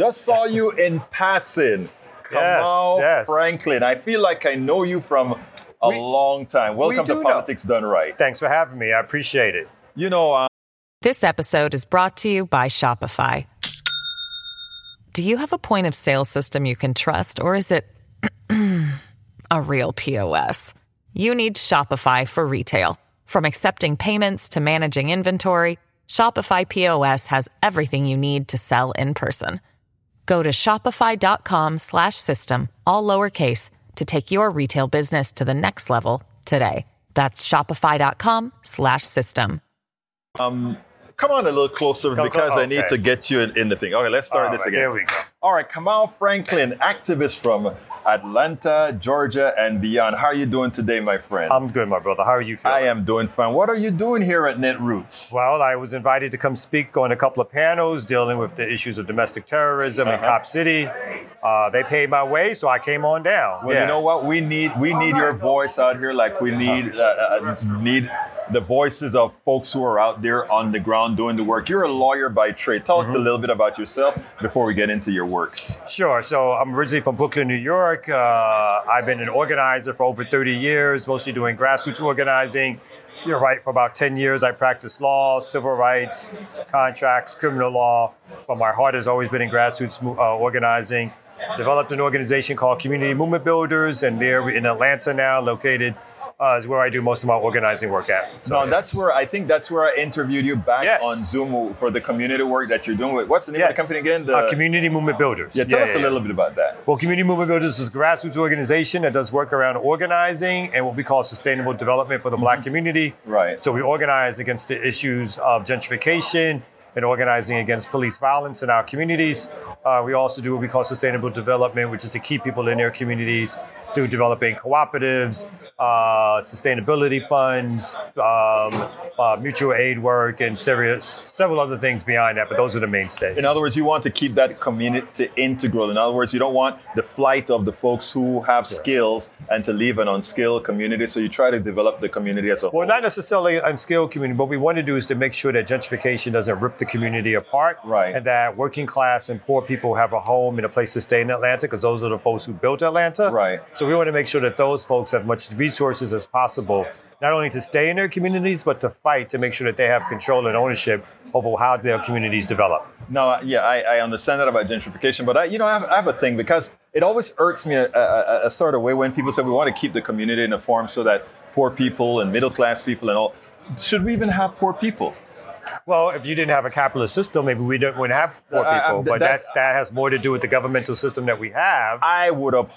Just saw you in passing. Yes, Kamau yes. Franklin. I feel like I know you from a We- long time. Welcome do to know. Politics Done Right. Thanks for having me. I appreciate it. You know, uh, This episode is brought to you by Shopify. Do you have a point of sale system you can trust, or is it a real POS? You need Shopify for retail. From accepting payments to managing inventory, Shopify POS has everything you need to sell in person. Go to shopify.com slash system, all lowercase, to take your retail business to the next level today. That's shopify.com slash system. Um, come on a little closer Come- because I need to get you in, in the thing. Okay, let's start All this right, again. Here we go. All right, Kamau Franklin, activist from Atlanta, Georgia, and beyond. How are you doing today, my friend? I'm good, my brother. How are you feeling? I am doing fine. What are you doing here at Netroots? Well, I was invited to come speak on a couple of panels dealing with the issues of domestic terrorism in Uh-huh. Cop City. Uh, they paid my way, so I came on down. Well, yeah. you know what? We need we need your voice out here, like we need uh, uh, need the voices of folks who are out there on the ground doing the work. You're a lawyer by trade. Talk Mm-hmm. a little bit about yourself before we get into your works. Sure. So I'm originally from Brooklyn, New York. Uh, I've been an organizer for over 30 years, mostly doing grassroots organizing. You're right. For about 10 years, I practiced law, civil rights, contracts, criminal law. But my heart has always been in grassroots uh, organizing. Developed an organization called Community Movement Builders, and they're in Atlanta now, located uh, is where I do most of my organizing work at. So, No, that's where I think that's where I interviewed you back Yes. on Zoom for the community work that you're doing. With, what's the name yes. of the company again? The, uh, Community Movement Builders. yeah, tell us a yeah. little bit about that. Well, Community Movement Builders is a grassroots organization that does work around organizing and what we call sustainable development for the black community. Right. So we organize against the issues of gentrification and organizing against police violence in our communities. Uh, we also do what we call sustainable development, which is to keep people in their communities through developing cooperatives, uh, sustainability funds, um, uh, mutual aid work, and serious, several other things behind that. But those are the mainstays. In other words, you want to keep that community integral. In other words, you don't want the flight of the folks who have skills and to leave an unskilled community. So you try to develop the community as a whole. Well, not necessarily unskilled community. What we want to do is to make sure that gentrification doesn't rip the community apart. Right. And that working class and poor people have a home and a place to stay in Atlanta because those are the folks who built Atlanta. Right. So we want to make sure that those folks have much resources as possible, not only to stay in their communities, but to fight to make sure that they have control and ownership over how their communities develop. No, yeah, I, I understand that about gentrification, but I, you know, I have, I have a thing because it always irks me a, a, a sort of way when people say we want to keep the community in a form so that poor people and middle class people and all. Should we even have poor people? Well, if you didn't have a capitalist system, maybe we don't wouldn't have poor people. but that's- that's that has more to do with the governmental system that we have. I would have.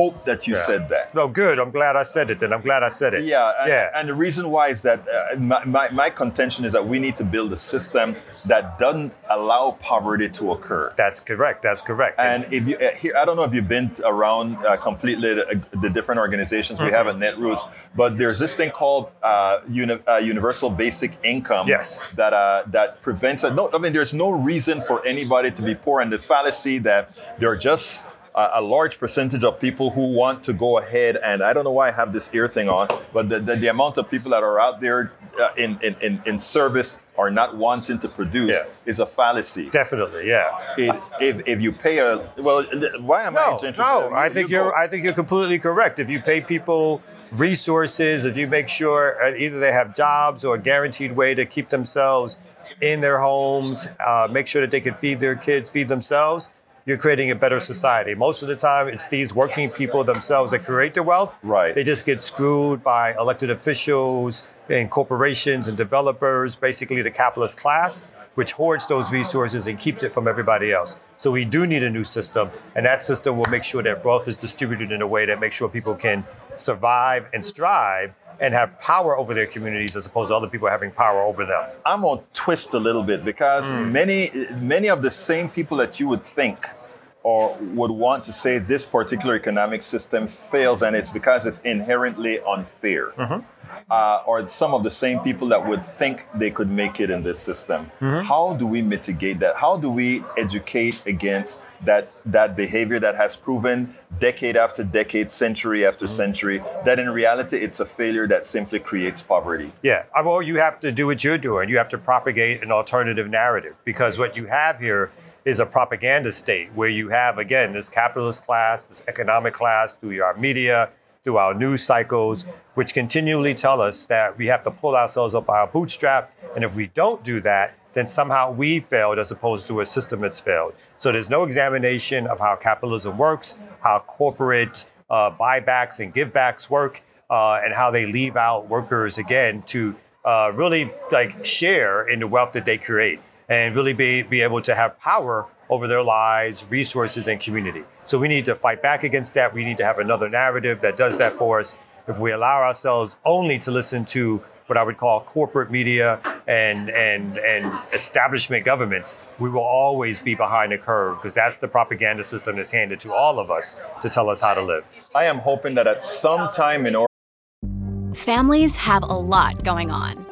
Hope that you Yeah. said that. No, good. I'm glad I said it. Then I'm glad I said it. Yeah, and, yeah. and the reason why is that uh, my, my, my contention is that we need to build a system that doesn't allow poverty to occur. That's correct. That's correct. And if you uh, here, I don't know if you've been around uh, completely the, the different organizations we have at Netroots, but there's this thing called uh, uni- uh, universal basic income. Yes. That uh, that prevents. No, I mean, there's no reason for anybody to be poor, and the fallacy that they're just a, a large percentage of people who want to go ahead and I don't know why I have this ear thing on, but the, the, the amount of people that are out there uh, in, in, in, in service are not wanting to produce Yeah. is a fallacy. Definitely, yeah. It, if, if you pay a well, why am I No, interested? no. I think you you're. go. I think you're completely correct. If you pay people resources, if you make sure uh, either they have jobs or a guaranteed way to keep themselves in their homes, uh, make sure that they can feed their kids, feed themselves, you're creating a better society. Most of the time, it's these working people themselves that create the wealth. Right. They just get screwed by elected officials and corporations and developers, basically the capitalist class, which hoards those resources and keeps it from everybody else. So we do need a new system, and that system will make sure that wealth is distributed in a way that makes sure people can survive and strive and have power over their communities as opposed to other people having power over them. I'm gonna twist a little bit because mm. many many of the same people that you would think or would want to say this particular economic system fails and it's because it's inherently unfair. Mm-hmm. Uh, or some of the same people that would think they could make it in this system. How do we mitigate that? How do we educate against that that behavior that has proven decade after decade, century after century, that in reality it's a failure that simply creates poverty? Yeah, well, you have to do what you're doing. You have to propagate an alternative narrative because what you have here is a propaganda state where you have, again, this capitalist class, this economic class through our media, through our news cycles, which continually tell us that we have to pull ourselves up by our bootstrap. And if we don't do that, then somehow we failed as opposed to a system that's failed. So there's no examination of how capitalism works, how corporate uh, buybacks and givebacks work, uh, and how they leave out workers again to uh, really like share in the wealth that they create and really be, be able to have power over their lives, resources, and community. So we need to fight back against that. We need to have another narrative that does that for us. If we allow ourselves only to listen to what I would call corporate media and and and establishment governments, we will always be behind the curve because that's the propaganda system that's handed to all of us to tell us how to live. I am hoping that at some time in order Families have a lot going on.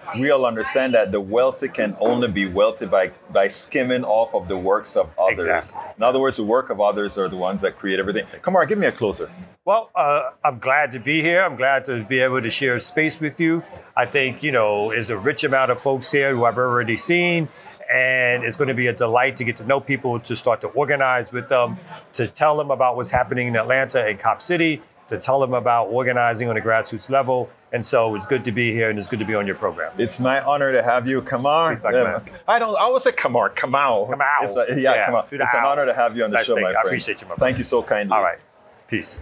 we'll understand that the wealthy can only be wealthy by, by skimming off of the works of others. Exactly. In other words, the work of others are the ones that create everything. Come on, give me a closer. Well, uh, I'm glad to be here. I'm glad to be able to share space with you. I think, you know, there's a rich amount of folks here who I've already seen, and it's going to be a delight to get to know people, to start to organize with them, to tell them about what's happening in Atlanta and Cop City, to tell them about organizing on a grassroots level. And so it's good to be here, and it's good to be on your program. It's my honor to have you. Come on. Please, Dr. Matt. I don't. I always say on. Come out. It's a- yeah, Yeah, come on. It's an honor to have you on the Nice show, thing. my I friend. appreciate you, my Thank brother. you so kindly. All right. Peace.